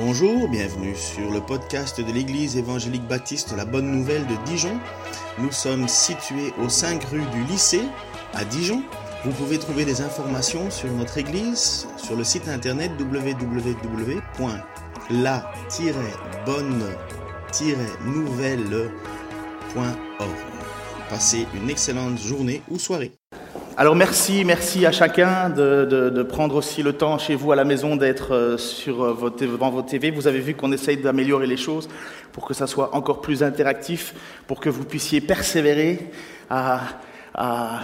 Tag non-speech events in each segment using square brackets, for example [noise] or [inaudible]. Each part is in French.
Bonjour, bienvenue sur le podcast de l'Église évangélique baptiste La Bonne Nouvelle de Dijon. Nous sommes situés aux 5 rue du lycée à Dijon. Vous pouvez trouver des informations sur notre Église sur le site internet www.la-bonne-nouvelle.org. Passez une excellente journée ou soirée. Alors merci, merci à chacun de, prendre aussi le temps chez vous à la maison d'être euh, sur euh, devant votre TV. Vous avez vu qu'on essaye d'améliorer les choses pour que ça soit encore plus interactif, pour que vous puissiez persévérer à,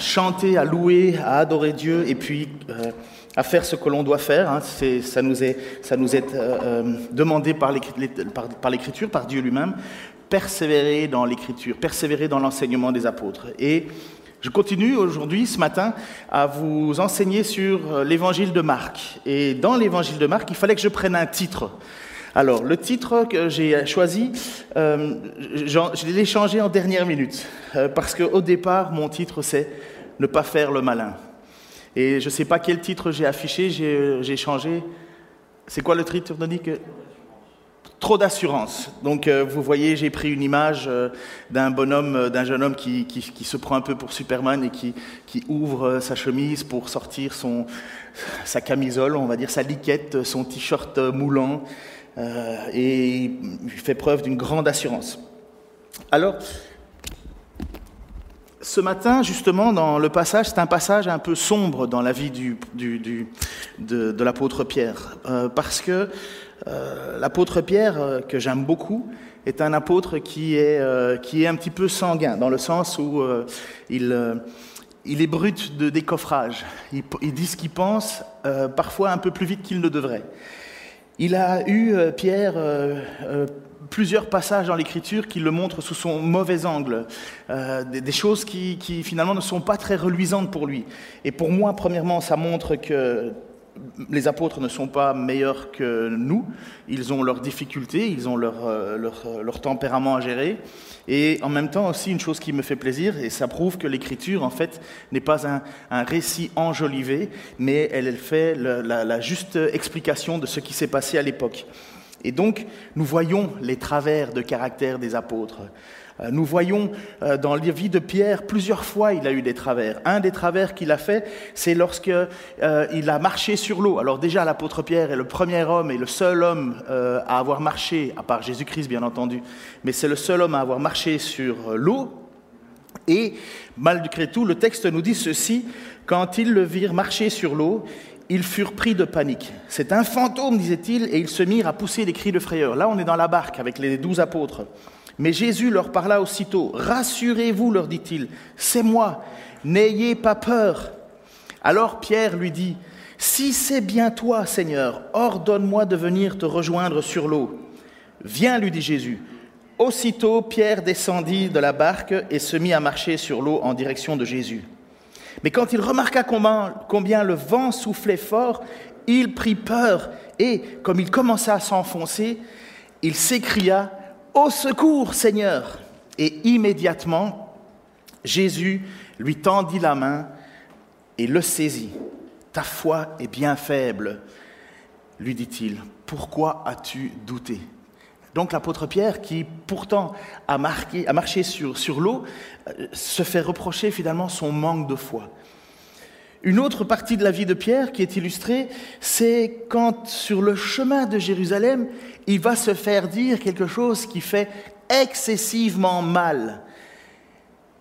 chanter, à louer, à adorer Dieu et puis euh, à faire ce que l'on doit faire. Hein. ça nous est, ça nous est demandé par l'Écriture, par, par Dieu lui-même. Persévérer dans l'Écriture, persévérer dans l'enseignement des apôtres. Et je continue aujourd'hui, ce matin, à vous enseigner sur euh, l'évangile de Marc. Et dans l'évangile de Marc, il fallait que je prenne un titre. Alors, le titre que j'ai choisi, euh, je l'ai changé en dernière minute. Euh, parce qu'au départ, mon titre, c'est Ne pas faire le malin. Et je ne sais pas quel titre j'ai affiché, j'ai changé. C'est quoi le titre, Denis trop d'assurance. Donc euh, vous voyez, j'ai pris une image euh, d'un bonhomme, euh, d'un jeune homme qui, qui, se prend un peu pour Superman et qui, qui ouvre sa chemise pour sortir son, sa camisole, on va dire sa liquette, son t-shirt moulant, et il fait preuve d'une grande assurance. Alors, ce matin, justement, dans le passage, c'est un passage un peu sombre dans la vie du, du, de l'apôtre Pierre, parce que euh, l'apôtre Pierre, euh, que j'aime beaucoup, est un apôtre qui est, euh, qui est un petit peu sanguin, dans le sens où il, il est brut de décoffrage. Il, dit ce qu'il pense, parfois un peu plus vite qu'il ne devrait. Il a eu, Pierre, plusieurs passages dans l'Écriture qui le montrent sous son mauvais angle, des, des, choses qui, qui, finalement ne sont pas très reluisantes pour lui. Et pour moi, premièrement, ça montre que les apôtres ne sont pas meilleurs que nous, ils ont leurs difficultés, ils ont leur, euh, leur, tempérament à gérer. Et en même temps aussi une chose qui me fait plaisir, et ça prouve que l'écriture en fait n'est pas un, un, récit enjolivé, mais elle, fait la juste explication de ce qui s'est passé à l'époque. Et donc nous voyons les travers de caractère des apôtres. Euh, nous voyons euh, dans la vie de Pierre, plusieurs fois il a eu des travers. Un des travers qu'il a fait, c'est lorsque euh, il a marché sur l'eau. Alors déjà, l'apôtre Pierre est le premier homme et le seul homme à avoir marché, à part Jésus-Christ bien entendu, mais c'est le seul homme à avoir marché sur l'eau. Et malgré tout, le texte nous dit ceci, quand ils le virent marcher sur l'eau, ils furent pris de panique. C'est un fantôme, disait-il, et ils se mirent à pousser des cris de frayeur. Là, on est dans la barque avec les douze apôtres. Mais Jésus leur parla aussitôt. Rassurez-vous, leur dit-il, c'est moi, n'ayez pas peur. Alors Pierre lui dit, Si c'est bien toi, Seigneur, ordonne-moi de venir te rejoindre sur l'eau. Viens, lui dit Jésus. Aussitôt, Pierre descendit de la barque et se mit à marcher sur l'eau en direction de Jésus. Mais quand il remarqua combien, le vent soufflait fort, il prit peur et, comme il commença à s'enfoncer, il s'écria, au secours, Seigneur Et immédiatement, Jésus lui tendit la main et le saisit. Ta foi est bien faible, lui dit-il. Pourquoi as-tu douté? Donc l'apôtre Pierre, qui pourtant a, marché sur, sur l'eau, euh, se fait reprocher finalement son manque de foi. Une autre partie de la vie de Pierre qui est illustrée, c'est quand sur le chemin de Jérusalem, il va se faire dire quelque chose qui fait excessivement mal.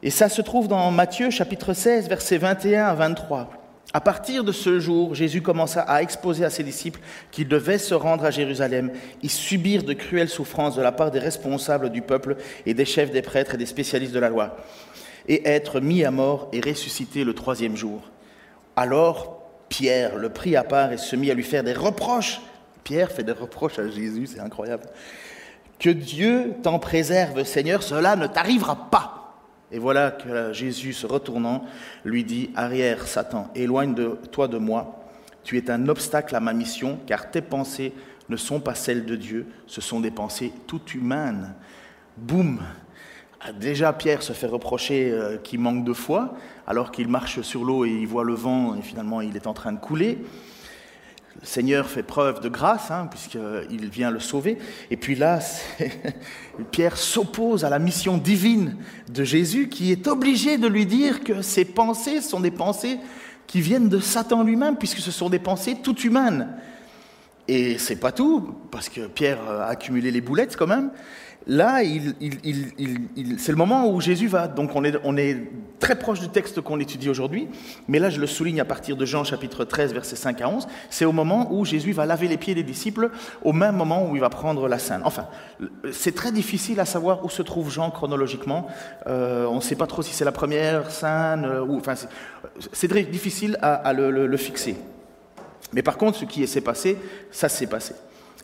Et ça se trouve dans Matthieu chapitre 16, versets 21 à 23. À partir de ce jour, Jésus commença à exposer à ses disciples qu'ils devaient se rendre à Jérusalem et subir de cruelles souffrances de la part des responsables du peuple et des chefs des prêtres et des spécialistes de la loi, et être mis à mort et ressuscité le troisième jour. Alors Pierre le prit à part et se mit à lui faire des reproches Pierre fait des reproches à Jésus, c'est incroyable. Que Dieu t'en préserve, Seigneur, cela ne t'arrivera pas. Et voilà que Jésus, se retournant, lui dit, Arrière, Satan, éloigne de moi. Tu es un obstacle à ma mission, car tes pensées ne sont pas celles de Dieu, ce sont des pensées toutes humaines. Boum Déjà, Pierre se fait reprocher euh, qu'il manque de foi, alors qu'il marche sur l'eau et il voit le vent et finalement il est en train de couler. le Seigneur fait preuve de grâce, hein, puisqu'il vient le sauver. Et puis là, [laughs] Pierre s'oppose à la mission divine de Jésus, qui est obligé de lui dire que ses pensées sont des pensées qui viennent de Satan lui-même, puisque ce sont des pensées toutes humaines. Et c'est pas tout, parce que Pierre a accumulé les boulettes quand même. Là, c'est le moment où Jésus va. Donc on est, très proche du texte qu'on étudie aujourd'hui, mais là je le souligne à partir de Jean chapitre 13, versets 5 à 11. C'est au moment où Jésus va laver les pieds des disciples, au même moment où il va prendre la scène. Enfin, c'est très difficile à savoir où se trouve Jean chronologiquement. Euh, on ne sait pas trop si c'est la première scène, euh, ou, enfin, c'est très difficile à, le fixer. Mais par contre, ce qui s'est passé, ça s'est passé.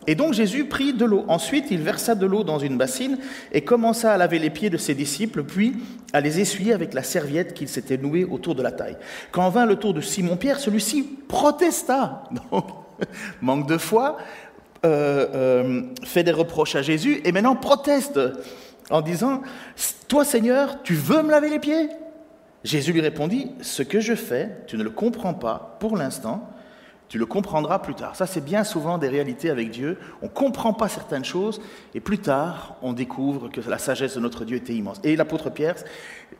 Et donc Jésus prit de l'eau. Ensuite, il versa de l'eau dans une bassine et commença à laver les pieds de ses disciples, puis à les essuyer avec la serviette qu'il s'était nouée autour de la taille. Quand vint le tour de Simon-Pierre, celui-ci protesta. [laughs] Manque de foi, euh, euh, fait des reproches à Jésus et maintenant proteste en disant, Toi Seigneur, tu veux me laver les pieds? Jésus lui répondit, Ce que je fais, tu ne le comprends pas pour l'instant tu le comprendras plus tard. Ça, c'est bien souvent des réalités avec Dieu. On ne comprend pas certaines choses et plus tard, on découvre que la sagesse de notre Dieu était immense. Et l'apôtre Pierre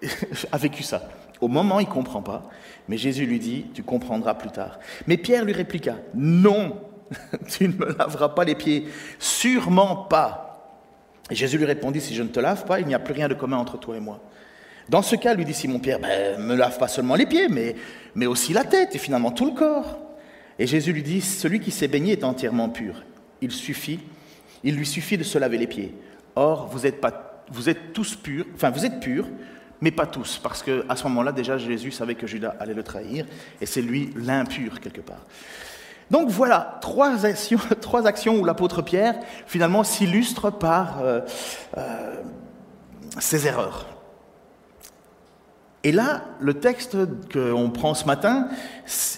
[laughs] a vécu ça. Au moment, il ne comprend pas, mais Jésus lui dit, tu comprendras plus tard. Mais Pierre lui répliqua, non, [laughs] tu ne me laveras pas les pieds, sûrement pas. Et Jésus lui répondit, si je ne te lave pas, il n'y a plus rien de commun entre toi et moi. Dans ce cas, lui dit Simon-Pierre, ben, me lave pas seulement les pieds, mais, mais aussi la tête et finalement tout le corps. Et Jésus lui dit, celui qui s'est baigné est entièrement pur. Il suffit, il lui suffit de se laver les pieds. Or, vous êtes, tous purs, enfin vous êtes purs, mais pas tous, parce qu'à ce moment-là, déjà, Jésus savait que Judas allait le trahir, et c'est lui l'impur quelque part. Donc voilà, trois actions, [laughs] trois actions où l'apôtre Pierre, finalement, s'illustre par euh, euh, ses erreurs. Et là, le texte qu'on prend ce matin,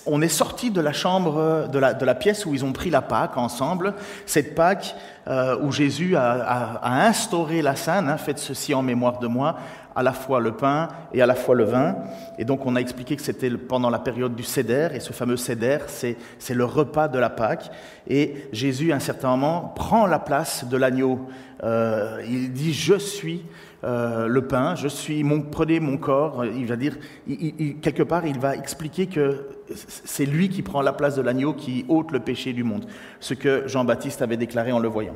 on est sorti de la chambre, de la, pièce où ils ont pris la Pâque ensemble, cette Pâque euh, où Jésus a, a, instauré la scène, hein, faites ceci en mémoire de moi, à la fois le pain et à la fois le vin. Et donc on a expliqué que c'était pendant la période du Céder, et ce fameux Céder, c'est le repas de la Pâque. Et Jésus, à un certain moment, prend la place de l'agneau. Euh, il dit, je suis euh, le pain, je suis mon, prenez mon corps. Il va dire, quelque part, il va expliquer que c'est lui qui prend la place de l'agneau qui ôte le péché du monde, ce que Jean-Baptiste avait déclaré en le voyant.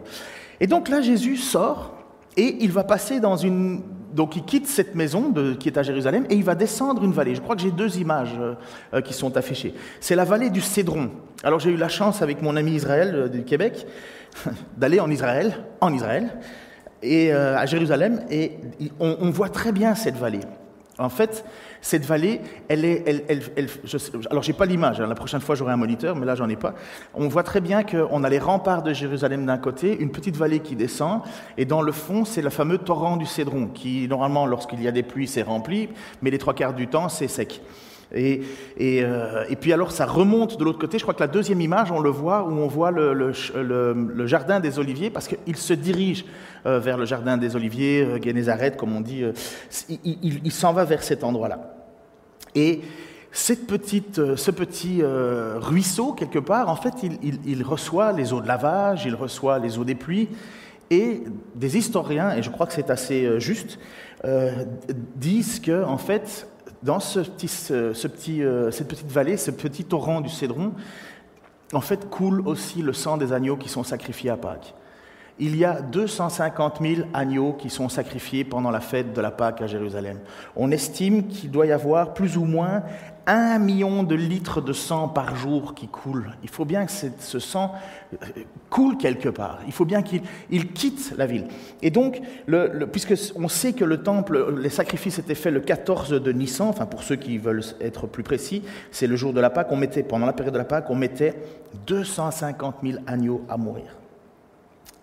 Et donc là, Jésus sort et il va passer dans une... Donc il quitte cette maison qui est à Jérusalem et il va descendre une vallée. Je crois que j'ai deux images euh, qui sont affichées. C'est la vallée du Cédron. Alors j'ai eu la chance avec mon ami Israël euh, du Québec [laughs] d'aller en Israël, en Israël et, euh, à Jérusalem, et on, voit très bien cette vallée. En fait, cette vallée, elle est. Elle, elle, elle je, alors, j'ai pas l'image, hein, la prochaine fois j'aurai un moniteur, mais là j'en ai pas. On voit très bien qu'on a les remparts de Jérusalem d'un côté, une petite vallée qui descend, et dans le fond, c'est le fameux torrent du Cédron, qui normalement, lorsqu'il y a des pluies, c'est rempli, mais les trois quarts du temps, c'est sec. Euh, et, puis alors ça remonte de l'autre côté. Je crois que la deuxième image, on le voit, où on voit le, jardin des Oliviers, parce qu'il se dirige euh, vers le jardin des Oliviers, euh, Génézareth, comme on dit. Euh, il, s'en va vers cet endroit-là. Et cette petite, ce petit ruisseau, quelque part, en fait, il, reçoit les eaux de lavage, il reçoit les eaux des pluies, et des historiens, et je crois que c'est assez juste, disent que, en fait, dans euh, cette petite vallée, ce petit torrent du Cédron, en fait, coule aussi le sang des agneaux qui sont sacrifiés à Pâques. Il y a 250 000 agneaux qui sont sacrifiés pendant la fête de la Pâque à Jérusalem. On estime qu'il doit y avoir plus ou moins un million de litres de sang par jour qui coule. Il faut bien que ce sang euh, coule quelque part. Il faut bien qu'il quitte la ville. Et donc, le, puisque on sait que le temple, les sacrifices étaient faits le 14 de Nissan, enfin pour ceux qui veulent être plus précis, c'est le jour de la Pâque, on mettait, pendant la période de la Pâque, on mettait 250 000 agneaux à mourir.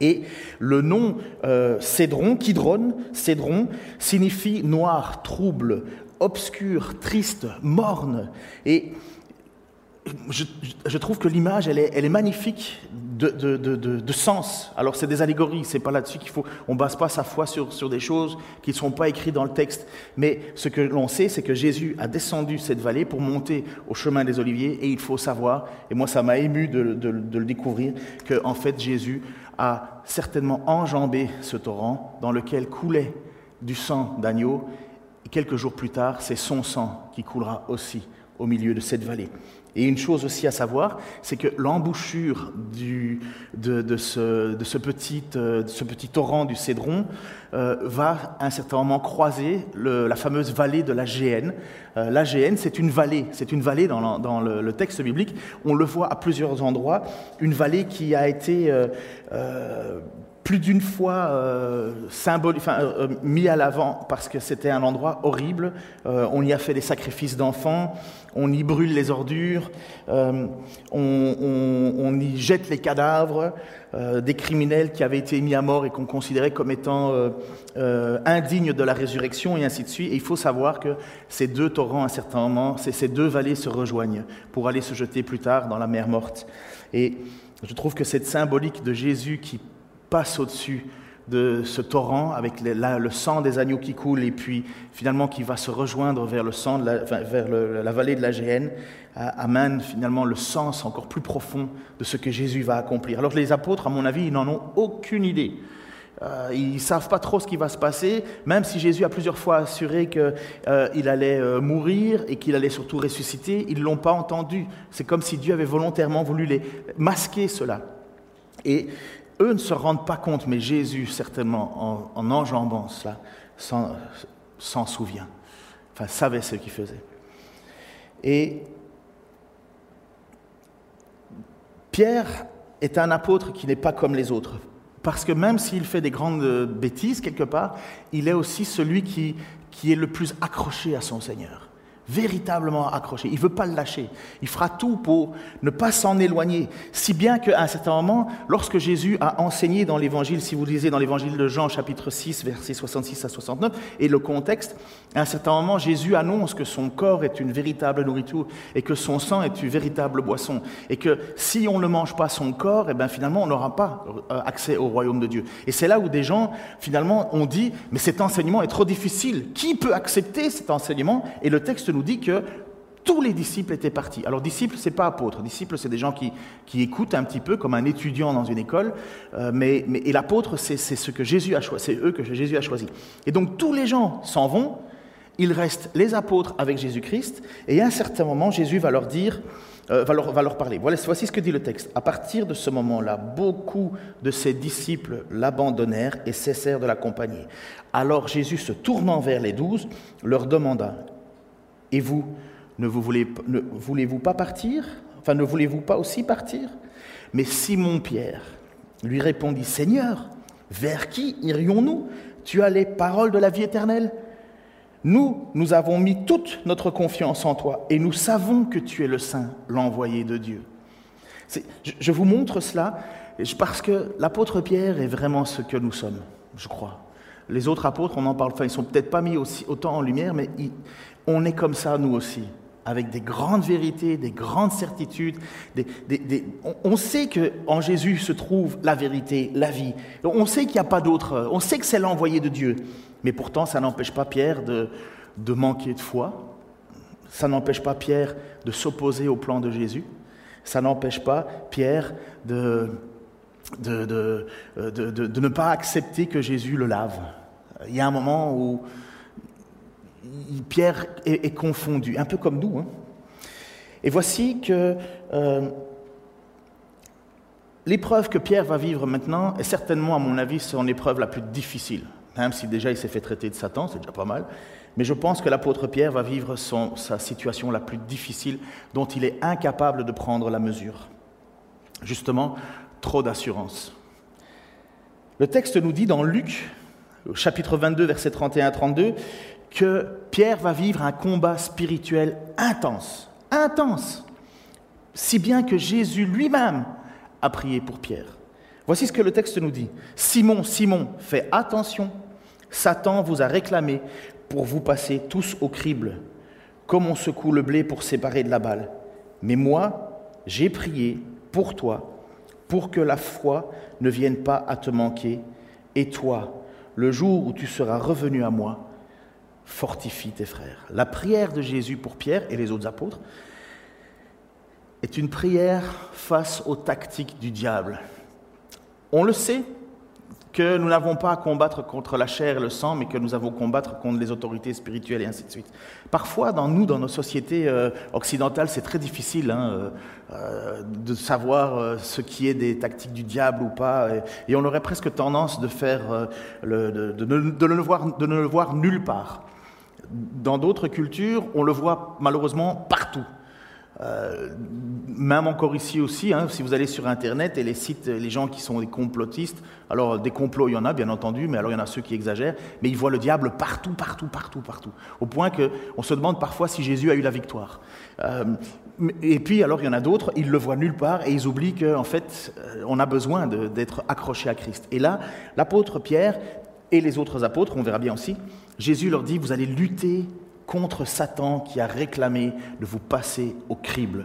Et le nom euh, Cédron, Kidron, Cédron, signifie noir, trouble, obscure, triste, morne. Et je, trouve que l'image, elle est, magnifique de sens. Alors c'est des allégories, c'est pas là-dessus qu'il faut, on base pas sa foi sur, sur des choses qui ne sont pas écrites dans le texte. Mais ce que l'on sait, c'est que Jésus a descendu cette vallée pour monter au chemin des Oliviers, et il faut savoir, et moi ça m'a ému de, le découvrir, que en fait Jésus a certainement enjambé ce torrent dans lequel coulait du sang d'agneau, quelques jours plus tard, c'est son sang qui coulera aussi au milieu de cette vallée. Et une chose aussi à savoir, c'est que l'embouchure de, ce, petit, euh, torrent du Cédron euh, va à un certain moment croiser la fameuse vallée de la Géhenne. Euh, la Géhenne, c'est une vallée, c'est une vallée dans, le, texte biblique. On le voit à plusieurs endroits, une vallée qui a été plus d'une fois euh, euh, mis à l'avant parce que c'était un endroit horrible. Euh, on y a fait des sacrifices d'enfants, on y brûle les ordures, on, on, y jette les cadavres des criminels qui avaient été mis à mort et qu'on considérait comme étant indignes de la résurrection et ainsi de suite. Et il faut savoir que ces deux torrents, à un certain moment, ces deux vallées se rejoignent pour aller se jeter plus tard dans la mer morte. Et je trouve que cette symbolique de Jésus qui passe au-dessus de ce torrent avec le sang des agneaux qui coule et puis finalement qui va se rejoindre vers le la, vers la vallée de la Géhenne, amène finalement le sens encore plus profond de ce que Jésus va accomplir. Alors les apôtres, à mon avis, ils n'en ont aucune idée. Euh, ils ne savent pas trop ce qui va se passer, même si Jésus a plusieurs fois assuré qu'il euh, allait euh, mourir et qu'il allait surtout ressusciter, ils ne l'ont pas entendu. C'est comme si Dieu avait volontairement voulu les masquer cela. Et eux ne se rendent pas compte, mais Jésus, certainement, en, enjambant cela, s'en souvient, enfin, savait ce qu'il faisait. Et Pierre est un apôtre qui n'est pas comme les autres, parce que même s'il fait des grandes bêtises quelque part, il est aussi celui qui, qui est le plus accroché à son Seigneur véritablement accroché. Il ne veut pas le lâcher. Il fera tout pour ne pas s'en éloigner. Si bien qu'à un certain moment, lorsque Jésus a enseigné dans l'évangile, si vous lisez dans l'évangile de Jean, chapitre 6, versets 66 à 69, et le contexte, à un certain moment, Jésus annonce que son corps est une véritable nourriture et que son sang est une véritable boisson. Et que si on ne mange pas son corps, et eh bien finalement, on n'aura pas euh, accès au royaume de Dieu. Et c'est là où des gens, finalement, ont dit, mais cet enseignement est trop difficile. Qui peut accepter cet enseignement? Et le texte nous dit que tous les disciples étaient partis. Alors disciples, c'est pas apôtres. Disciples, c'est des gens qui, qui, écoutent un petit peu comme un étudiant dans une école. Euh, mais, mais, et l'apôtre, c'est ce que Jésus a choisi. C'est eux que Jésus a choisi. Et donc tous les gens s'en vont. Il reste les apôtres avec Jésus-Christ. Et à un certain moment, Jésus va leur dire, euh, va, leur, va leur parler. Voilà, voici ce que dit le texte. À partir de ce moment-là, beaucoup de ses disciples l'abandonnèrent et cessèrent de l'accompagner. Alors Jésus, se tournant vers les douze, leur demanda et vous, ne vous voulez, voulez-vous pas partir? Enfin, ne voulez-vous pas aussi partir? Mais Simon-Pierre lui répondit, Seigneur, vers qui irions-nous? Tu as les paroles de la vie éternelle. Nous, nous avons mis toute notre confiance en toi et nous savons que tu es le Saint, l'envoyé de Dieu. Je vous montre cela parce que l'apôtre Pierre est vraiment ce que nous sommes, je crois. Les autres apôtres, on en parle, enfin, ils sont peut-être pas mis aussi, autant en lumière, mais on est comme ça, nous aussi, avec des grandes vérités, des grandes certitudes. on, sait qu'en Jésus se trouve la vérité, la vie. On sait qu'il n'y a pas d'autre. On sait que c'est l'envoyé de Dieu. Mais pourtant, ça n'empêche pas Pierre de, manquer de foi. Ça n'empêche pas Pierre de s'opposer au plan de Jésus. Ça n'empêche pas Pierre de, de, ne pas accepter que Jésus le lave. Il y a un moment où Pierre est, confondu, un peu comme nous. Hein. Et voici que euh, l'épreuve que Pierre va vivre maintenant est certainement, à mon avis, son épreuve la plus difficile. Même si déjà il s'est fait traiter de Satan, c'est déjà pas mal. Mais je pense que l'apôtre Pierre va vivre sa situation la plus difficile dont il est incapable de prendre la mesure. Justement, trop d'assurance. Le texte nous dit dans Luc, chapitre 22, verset 31-32, que Pierre va vivre un combat spirituel intense, intense, si bien que Jésus lui-même a prié pour Pierre. Voici ce que le texte nous dit. Simon, Simon, fais attention, Satan vous a réclamé pour vous passer tous au crible, comme on secoue le blé pour séparer de la balle. Mais moi, j'ai prié pour toi pour que la foi ne vienne pas à te manquer. Et toi, le jour où tu seras revenu à moi, fortifie tes frères. La prière de Jésus pour Pierre et les autres apôtres est une prière face aux tactiques du diable. On le sait que nous n'avons pas à combattre contre la chair et le sang, mais que nous avons à combattre contre les autorités spirituelles et ainsi de suite. Parfois, dans nous, dans nos sociétés euh, occidentales, c'est très difficile hein, euh, euh, de savoir ce qui est des tactiques du diable ou pas, et, on aurait presque tendance de ne le voir nulle part. Dans d'autres cultures, on le voit malheureusement partout. Euh, même encore ici aussi, hein, si vous allez sur Internet et les sites, les gens qui sont des complotistes, alors des complots, il y en a bien entendu, mais alors il y en a ceux qui exagèrent, mais ils voient le diable partout, partout, partout, partout, au point qu'on se demande parfois si Jésus a eu la victoire. Euh, et puis alors il y en a d'autres, ils le voient nulle part et ils oublient qu'en fait, euh, on a besoin d'être accroché à Christ. Et là, l'apôtre Pierre et les autres apôtres, on verra bien aussi, Jésus leur dit, vous allez lutter contre Satan qui a réclamé de vous passer au crible.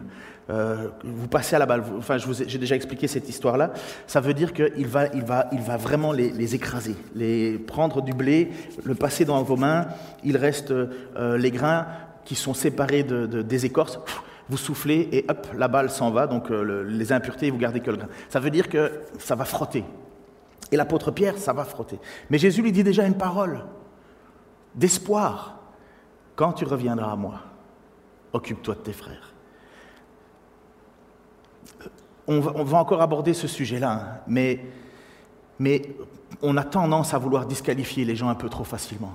Euh, vous passez à la balle. Enfin, j'ai déjà expliqué cette histoire-là. Ça veut dire qu'il va, il va, il va vraiment les, écraser, les prendre du blé, le passer dans vos mains. Il reste euh, les grains qui sont séparés de, des écorces. Vous soufflez et hop, la balle s'en va. Donc euh, les impuretés, vous gardez que le grain. Ça veut dire que ça va frotter. Et l'apôtre Pierre, ça va frotter. Mais Jésus lui dit déjà une parole d'espoir. Quand tu reviendras à moi, occupe-toi de tes frères. On va, encore aborder ce sujet-là, hein, mais on a tendance à vouloir disqualifier les gens un peu trop facilement.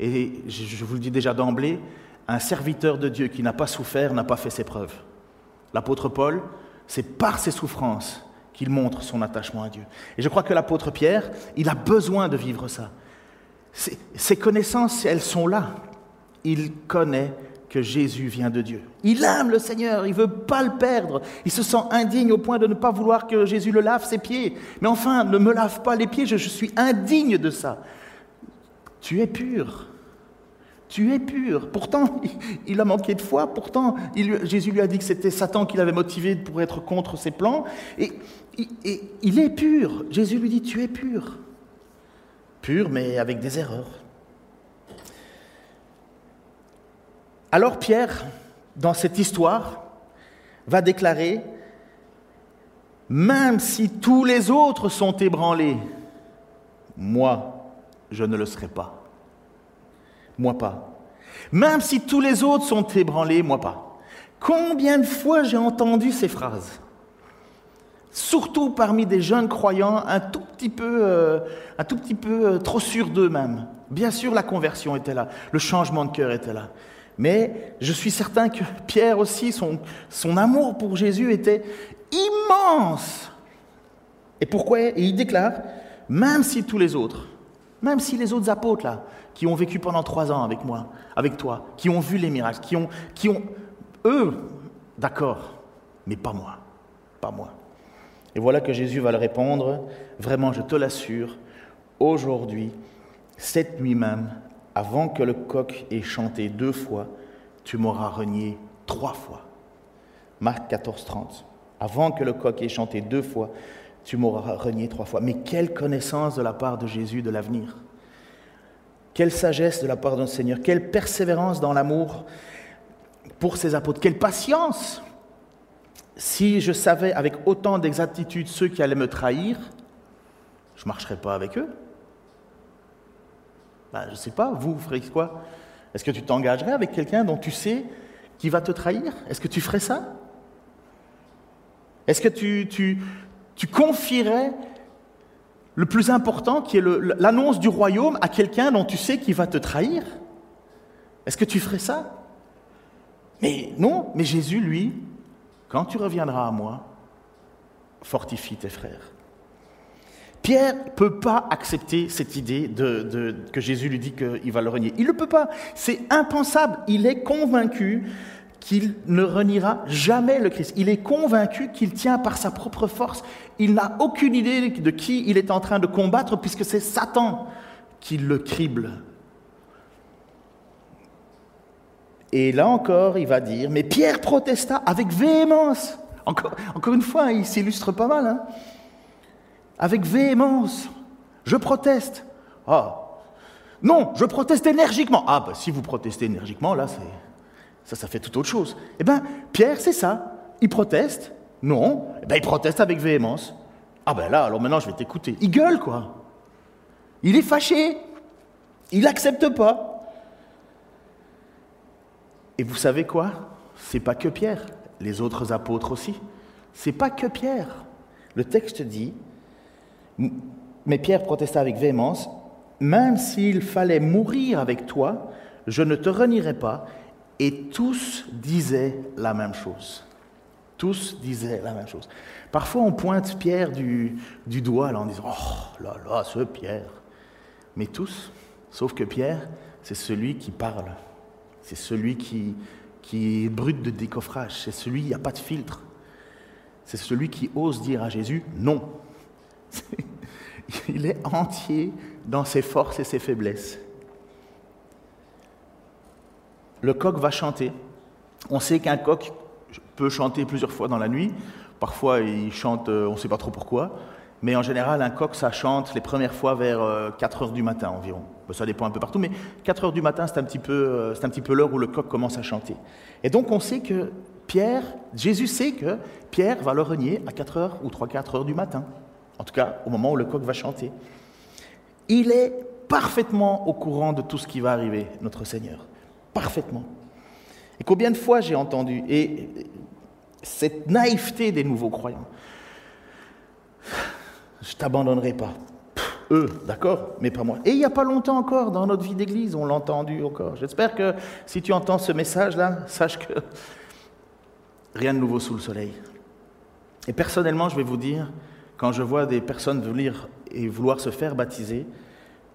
Et je vous le dis déjà d'emblée, un serviteur de Dieu qui n'a pas souffert n'a pas fait ses preuves. L'apôtre Paul, c'est par ses souffrances qu'il montre son attachement à Dieu. Et je crois que l'apôtre Pierre, il a besoin de vivre ça. Ses connaissances, elles sont là il connaît que Jésus vient de Dieu. Il aime le Seigneur, il ne veut pas le perdre. Il se sent indigne au point de ne pas vouloir que Jésus le lave ses pieds. Mais enfin, ne me lave pas les pieds, je, suis indigne de ça. Tu es pur. Tu es pur. Pourtant, [laughs] il a manqué de foi. Pourtant, Jésus lui a dit que c'était Satan qui l'avait motivé pour être contre ses plans. et il est pur. Jésus lui dit, tu es pur. Pur, mais avec des erreurs. Alors Pierre, dans cette histoire, va déclarer, même si tous les autres sont ébranlés, moi, je ne le serai pas. Moi pas. Même si tous les autres sont ébranlés, moi pas. Combien de fois j'ai entendu ces phrases? Surtout parmi des jeunes croyants un tout petit peu, euh, euh, trop sûrs d'eux-mêmes. Bien sûr, la conversion était là, le changement de cœur était là. Mais je suis certain que Pierre aussi, son, amour pour Jésus était immense. Et pourquoi? Et il déclare, même si tous les autres, même si les autres apôtres là, qui ont vécu pendant trois ans avec moi, avec toi, qui ont vu les miracles, qui ont, qui ont eux, d'accord, mais pas moi, pas moi. Et voilà que Jésus va le répondre, vraiment, je te l'assure, aujourd'hui, cette nuit même, avant que le coq ait chanté deux fois, tu m'auras renié trois fois. Marc 14, 30. Avant que le coq ait chanté deux fois, tu m'auras renié trois fois. Mais quelle connaissance de la part de Jésus de l'avenir. Quelle sagesse de la part de notre Seigneur. Quelle persévérance dans l'amour pour ses apôtres. Quelle patience. Si je savais avec autant d'exactitude ceux qui allaient me trahir, je ne marcherais pas avec eux. Ben, je ne sais pas, vous, vous quoi? Est-ce que tu t'engagerais avec quelqu'un dont tu sais qui va te trahir? Est-ce que tu ferais ça? Est-ce que tu, tu, tu, confierais le plus important, qui est l'annonce du royaume, à quelqu'un dont tu sais qui va te trahir? Est-ce que tu ferais ça? Mais non, mais Jésus, lui, quand tu reviendras à moi, fortifie tes frères. Pierre ne peut pas accepter cette idée de, que Jésus lui dit qu'il va le renier. Il ne peut pas. C'est impensable. Il est convaincu qu'il ne reniera jamais le Christ. Il est convaincu qu'il tient par sa propre force. Il n'a aucune idée de qui il est en train de combattre puisque c'est Satan qui le crible. Et là encore, il va dire, mais Pierre protesta avec véhémence Encore, encore une fois, il s'illustre pas mal. Hein. Avec véhémence, je proteste. Ah, non, je proteste énergiquement. Ah, bah, si vous protestez énergiquement, là, c'est, ça, ça fait tout autre chose. Eh bien, Pierre, c'est ça. Il proteste. Non, eh ben, il proteste avec véhémence. Ah ben là, alors maintenant, je vais t'écouter. Il gueule, quoi. Il est fâché. Il n'accepte pas. Et vous savez quoi? C'est pas que Pierre, les autres apôtres aussi. C'est pas que Pierre. Le texte dit Mais Pierre protesta avec véhémence Même s'il fallait mourir avec toi, je ne te renierai pas. Et tous disaient la même chose. Tous disaient la même chose. Parfois, on pointe Pierre du, du doigt en disant Oh là là, ce Pierre. Mais tous, sauf que Pierre, c'est celui qui parle. C'est celui qui, qui est de décoffrage. C'est celui, il n'y a pas de filtre. C'est celui qui ose dire à Jésus non. [laughs] Il est entier dans ses forces et ses faiblesses. Le coq va chanter. On sait qu'un coq peut chanter plusieurs fois dans la nuit. Parfois, il chante, euh, on ne sait pas trop pourquoi. Mais en général, un coq, ça chante les premières fois vers 4 euh, heures du matin environ. Ça dépend un peu partout, mais 4 heures du matin, c'est un petit peu, euh, peu l'heure où le coq commence à chanter. Et donc, on sait que Pierre, Jésus sait que Pierre va le renier à 4 heures ou 3-4 heures du matin. En tout cas, au moment où le coq va chanter. Il est parfaitement au courant de tout ce qui va arriver, notre Seigneur. Parfaitement. Et combien de fois j'ai entendu, et cette naïveté des nouveaux croyants, je t'abandonnerai pas. eux, d'accord, mais pas moi. Et il n'y a pas longtemps encore, dans notre vie d'église, on l'a entendu encore. J'espère que si tu entends ce message-là, sache que rien de nouveau sous le soleil. Et personnellement, je vais vous dire, quand je vois des personnes venir et vouloir se faire baptiser,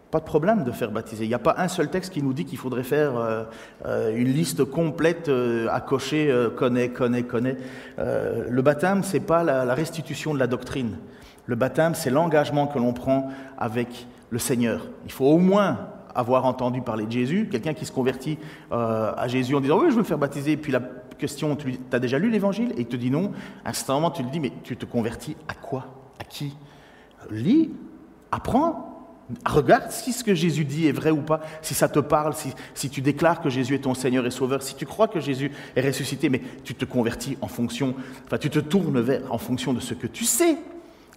pas de problème de faire baptiser. Il n'y a pas un seul texte qui nous dit qu'il faudrait faire euh, euh, une liste complète euh, à cocher, connaît, connaît, connaît. le baptême, ce n'est pas la, restitution de la doctrine. Le baptême, c'est l'engagement que l'on prend avec le Seigneur. Il faut au moins avoir entendu parler de Jésus, quelqu'un qui se convertit à Jésus en disant oui, je veux me faire baptiser, puis la question, tu as déjà lu l'évangile? Et il te dit non. Instantanément, tu lui dis mais tu te convertis à quoi? À qui Lis, apprends, Regarde si ce que Jésus dit est vrai ou pas, si ça te parle, si, tu déclares que Jésus est ton Seigneur et Sauveur, si tu crois que Jésus est ressuscité, mais tu te convertis en fonction, enfin tu te tournes vers en fonction de ce que tu sais.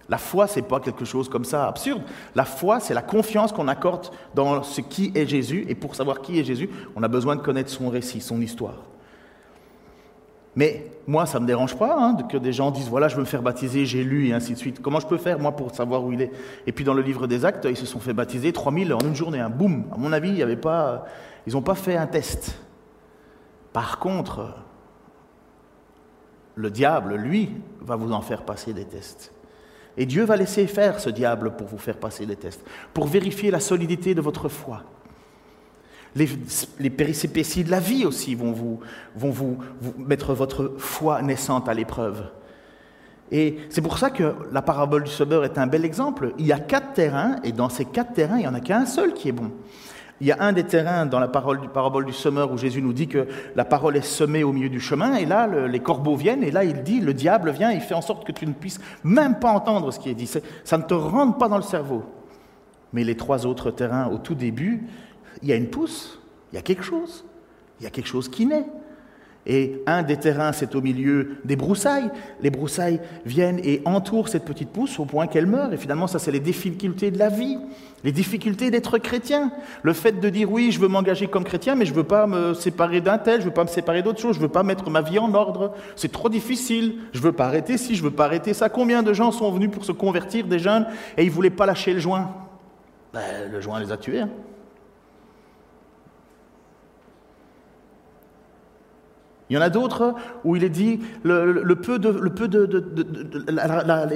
La foi, c'est pas quelque chose comme ça absurde. La foi, c'est la confiance qu'on accorde dans ce qui est Jésus, et pour savoir qui est Jésus, on a besoin de connaître son récit, son histoire. Mais moi, ça ne me dérange pas hein, que des gens disent, voilà, je veux me faire baptiser, j'ai lu, et ainsi de suite. Comment je peux faire, moi, pour savoir où il est? Et puis dans le livre des actes, ils se sont fait baptiser 3000 en une journée, un boum. À mon avis, il pas, ils n'ont pas fait un test. Par contre, le diable, lui, va vous en faire passer des tests. Et Dieu va laisser faire ce diable pour vous faire passer des tests, pour vérifier la solidité de votre foi. Les, les péripéties de la vie aussi vont, vous, vont vous, mettre votre foi naissante à l'épreuve. Et c'est pour ça que la parabole du semeur est un bel exemple. Il y a quatre terrains, et dans ces quatre terrains, il n'y en a qu'un seul qui est bon. Il y a un des terrains dans la parabole du semeur où Jésus nous dit que la parole est semée au milieu du chemin, et là, les corbeaux viennent, et là, il dit, le diable vient, il fait en sorte que tu ne puisses même pas entendre ce qui est dit. Ça ne te rentre pas dans le cerveau. Mais les trois autres terrains, au tout début, il y a une pousse, il y a quelque chose, il y a quelque chose qui naît. Et un des terrains, c'est au milieu des broussailles. Les broussailles viennent et entourent cette petite pousse au point qu'elle meurt. Et finalement, ça, c'est les difficultés de la vie, les difficultés d'être chrétien. Le fait de dire oui, je veux m'engager comme chrétien, mais je ne veux pas me séparer d'un tel, je ne veux pas me séparer d'autre chose, je ne veux pas mettre ma vie en ordre. C'est trop difficile. Je ne veux pas arrêter ci, je ne veux pas arrêter ça. Combien de gens sont venus pour se convertir, des jeunes, et ils ne voulaient pas lâcher le joint? Ben, Le joint les a tués. Hein. Il y en a d'autres où il est dit le, peu de,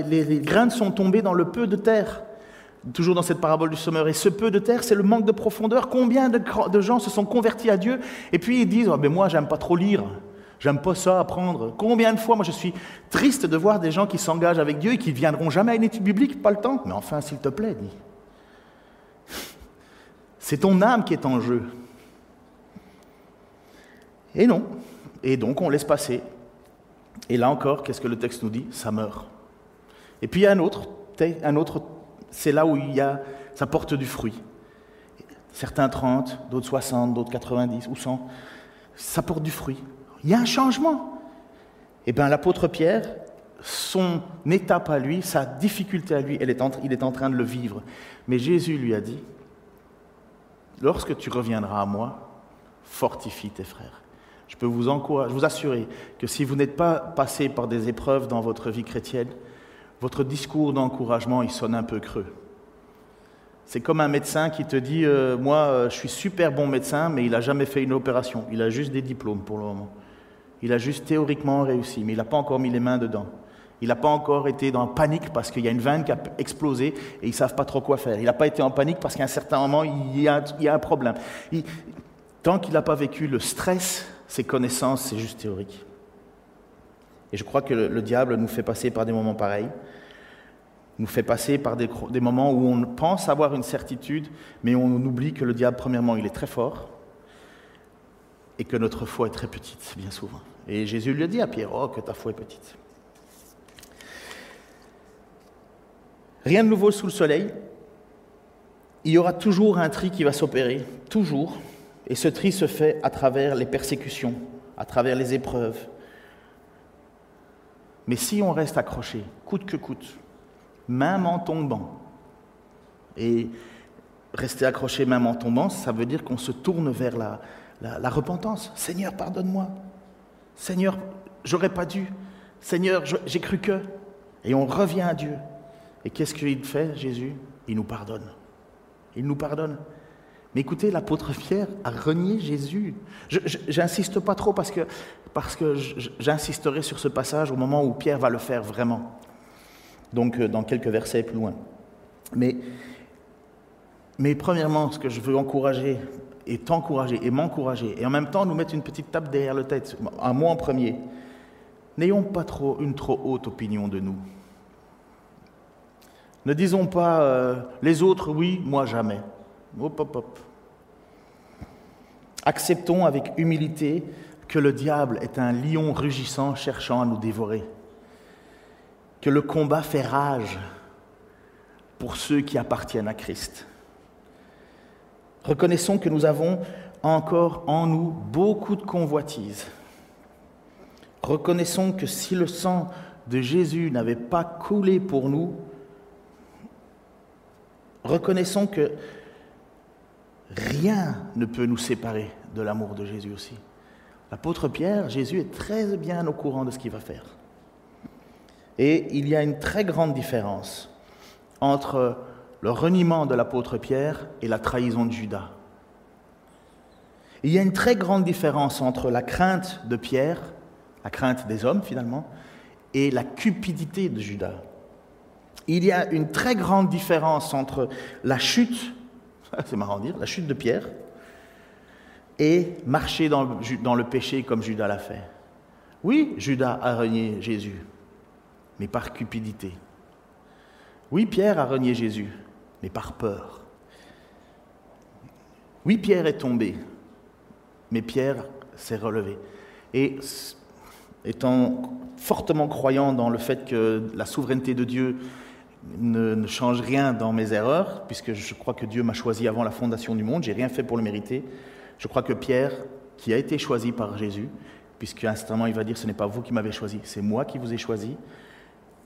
les, graines sont tombées dans le peu de terre. Toujours dans cette parabole du sommeur. Et ce peu de terre, c'est le manque de profondeur. Combien de, gens se sont convertis à Dieu et puis ils disent oh, mais moi j'aime pas trop lire, j'aime pas ça apprendre. Combien de fois moi je suis triste de voir des gens qui s'engagent avec Dieu et qui ne viendront jamais à une étude biblique, pas le temps. Mais enfin s'il te plaît, dis. C'est ton âme qui est en jeu. Et non, et donc on laisse passer. Et là encore, qu'est-ce que le texte nous dit? Ça meurt. Et puis il y a un autre, un autre c'est là où il y a, ça porte du fruit. Certains 30, d'autres 60, d'autres 90 ou 100. Ça porte du fruit. Il y a un changement. Eh bien, l'apôtre Pierre, son étape à lui, sa difficulté à lui, il est en train de le vivre. Mais Jésus lui a dit, lorsque tu reviendras à moi, fortifie tes frères. Je peux vous, encourager, vous assurer que si vous n'êtes pas passé par des épreuves dans votre vie chrétienne, votre discours d'encouragement, il sonne un peu creux. C'est comme un médecin qui te dit euh, Moi, euh, je suis super bon médecin, mais il n'a jamais fait une opération. Il a juste des diplômes pour le moment. Il a juste théoriquement réussi, mais il n'a pas encore mis les mains dedans. Il n'a pas encore été dans panique parce qu'il y a une veine qui a explosé et ils ne savent pas trop quoi faire. Il n'a pas été en panique parce qu'à un certain moment, il y a, un problème. tant qu'il n'a pas vécu le stress, ses connaissances, c'est juste théorique. Et je crois que le, diable nous fait passer par des moments pareils, nous fait passer par des, des, moments où on pense avoir une certitude, mais on oublie que le diable, premièrement, il est très fort, et que notre foi est très petite, bien souvent. Et Jésus lui a dit à Pierre, oh, que ta foi est petite. Rien de nouveau sous le soleil. Il y aura toujours un tri qui va s'opérer, toujours. Et ce tri se fait à travers les persécutions, à travers les épreuves. Mais si on reste accroché, coûte que coûte, même en tombant, et rester accroché même en tombant, ça veut dire qu'on se tourne vers la, repentance. Seigneur, pardonne-moi. Seigneur, j'aurais pas dû. Seigneur, j'ai cru que. Et on revient à Dieu. Et qu'est-ce qu'il fait, Jésus? Il nous pardonne. Il nous pardonne. Mais écoutez, l'apôtre Pierre a renié Jésus. J'insiste pas trop parce que, j'insisterai sur ce passage au moment où Pierre va le faire vraiment. Donc, euh, dans quelques versets plus loin. Mais, premièrement, ce que je veux encourager, et t'encourager, et m'encourager, et en même temps nous mettre une petite tape derrière le tête, à moi en premier, n'ayons pas une trop haute opinion de nous. Ne disons pas euh, les autres oui, moi jamais. Acceptons avec humilité que le diable est un lion rugissant cherchant à nous dévorer. Que le combat fait rage pour ceux qui appartiennent à Christ. Reconnaissons que nous avons encore en nous beaucoup de convoitises. Reconnaissons que si le sang de Jésus n'avait pas coulé pour nous, Reconnaissons que rien ne peut nous séparer de l'amour de Jésus aussi. L'apôtre Pierre, Jésus est très bien au courant de ce qu'il va faire. Et il y a une très grande différence entre le reniement de l'apôtre Pierre et la trahison de Judas. Il y a une très grande différence entre la crainte de Pierre, la crainte des hommes finalement, et la cupidité de Judas il y a une très grande différence entre la chute, [laughs] c'est marrant de dire, la chute de Pierre, et marcher dans le, péché comme Judas l'a fait. Oui, Judas a renié Jésus, mais par cupidité. Oui, Pierre a renié Jésus, mais par peur. Oui, Pierre est tombé, mais Pierre s'est relevé. Et étant fortement croyant dans le fait que la souveraineté de Dieu ne, change rien dans mes erreurs, puisque je crois que Dieu m'a choisi avant la fondation du monde, j'ai rien fait pour le mériter. Je crois que Pierre, qui a été choisi par Jésus, puisque instantanément il va dire ce n'est pas vous qui m'avez choisi, c'est moi qui vous ai choisi,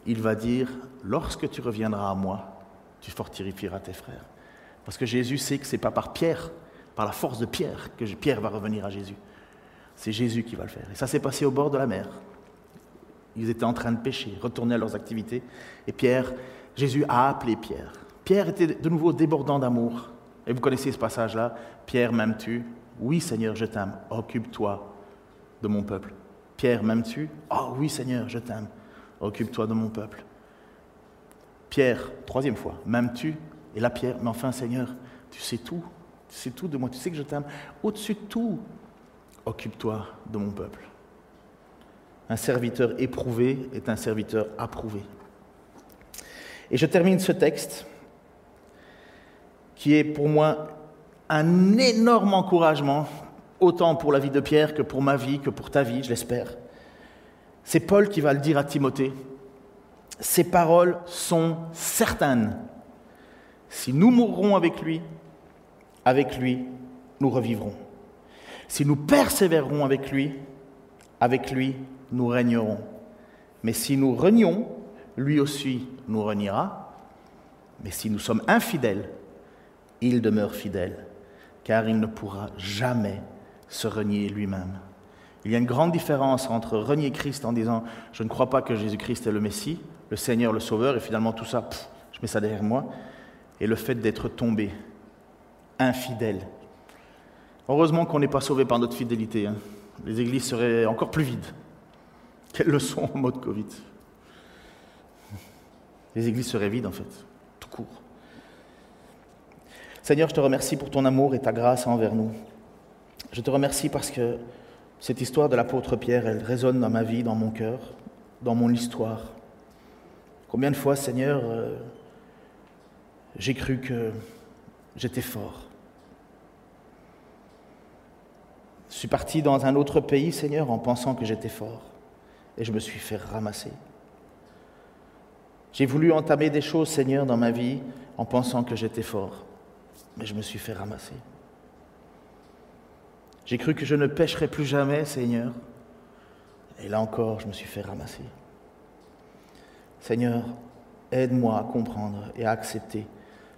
il va dire lorsque tu reviendras à moi, tu fortifieras tes frères. Parce que Jésus sait que ce n'est pas par Pierre, par la force de Pierre, que Pierre va revenir à Jésus. C'est Jésus qui va le faire. Et ça s'est passé au bord de la mer. Ils étaient en train de pêcher, retourner à leurs activités. Et Pierre Jésus a appelé Pierre. Pierre était de nouveau débordant d'amour. Et vous connaissez ce passage-là. Pierre, m'aimes-tu? Oui, Seigneur, je t'aime. Occupe-toi de mon peuple. Pierre, m'aimes-tu? Oh oui, Seigneur, je t'aime. Occupe-toi de mon peuple. Pierre, troisième fois, m'aimes-tu? Et là, Pierre, mais enfin, Seigneur, tu sais tout. Tu sais tout de moi. Tu sais que je t'aime. Au-dessus de tout, occupe-toi de mon peuple. Un serviteur éprouvé est un serviteur approuvé. Et je termine ce texte qui est pour moi un énorme encouragement, autant pour la vie de Pierre que pour ma vie, que pour ta vie, je l'espère. C'est Paul qui va le dire à Timothée. Ces paroles sont certaines. Si nous mourrons avec lui, avec lui, nous revivrons. Si nous persévérons avec lui, avec lui, nous régnerons. Mais si nous renions, lui aussi nous reniera. Mais si nous sommes infidèles, il demeure fidèle, car il ne pourra jamais se renier lui-même. Il y a une grande différence entre renier Christ en disant je ne crois pas que Jésus-Christ est le Messie, le Seigneur, le Sauveur, et finalement tout ça, je mets ça derrière moi, et le fait d'être tombé, infidèle. Heureusement qu'on n'est pas sauvé par notre fidélité. Hein. Les églises seraient encore plus vides qu'elles le sont en mode Covid. Les églises seraient vides en fait, tout court. Seigneur, je te remercie pour ton amour et ta grâce envers nous. Je te remercie parce que cette histoire de l'apôtre Pierre, elle résonne dans ma vie, dans mon cœur, dans mon histoire. Combien de fois, Seigneur, euh, j'ai cru que j'étais fort. Je suis parti dans un autre pays, Seigneur, en pensant que j'étais fort, et je me suis fait ramasser. J'ai voulu entamer des choses, Seigneur, dans ma vie, en pensant que j'étais fort mais je me suis fait ramasser. J'ai cru que je ne pêcherais plus jamais, Seigneur, et là encore, je me suis fait ramasser. Seigneur, aide-moi à comprendre et à accepter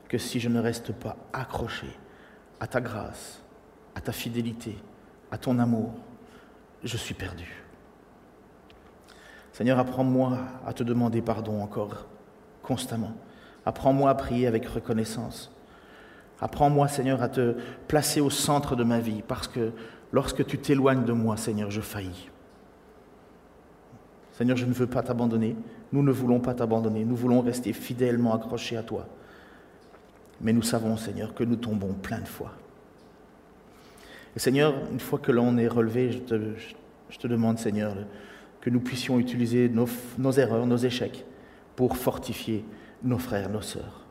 que si je ne reste pas accroché à ta grâce, à ta fidélité, à ton amour, je suis perdu. Seigneur, apprends-moi à te demander pardon encore constamment. Apprends-moi à prier avec reconnaissance. Apprends-moi, Seigneur, à te placer au centre de ma vie, parce que lorsque tu t'éloignes de moi, Seigneur, je faillis. Seigneur, je ne veux pas t'abandonner. Nous ne voulons pas t'abandonner. Nous voulons rester fidèlement accrochés à toi. Mais nous savons, Seigneur, que nous tombons plein de fois. Et Seigneur, une fois que l'on est relevé, je te, je te, demande, Seigneur, que nous puissions utiliser nos, erreurs, nos échecs, pour fortifier nos frères, nos sœurs.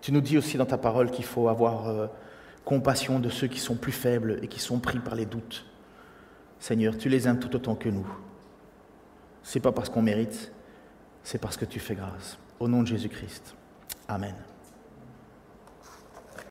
Tu nous dis aussi dans ta parole qu'il faut avoir euh, compassion de ceux qui sont plus faibles et qui sont pris par les doutes. Seigneur, tu les aimes tout autant que nous. Ce n'est pas parce qu'on mérite, c'est parce que tu fais grâce. Au nom de Jésus-Christ. Amen.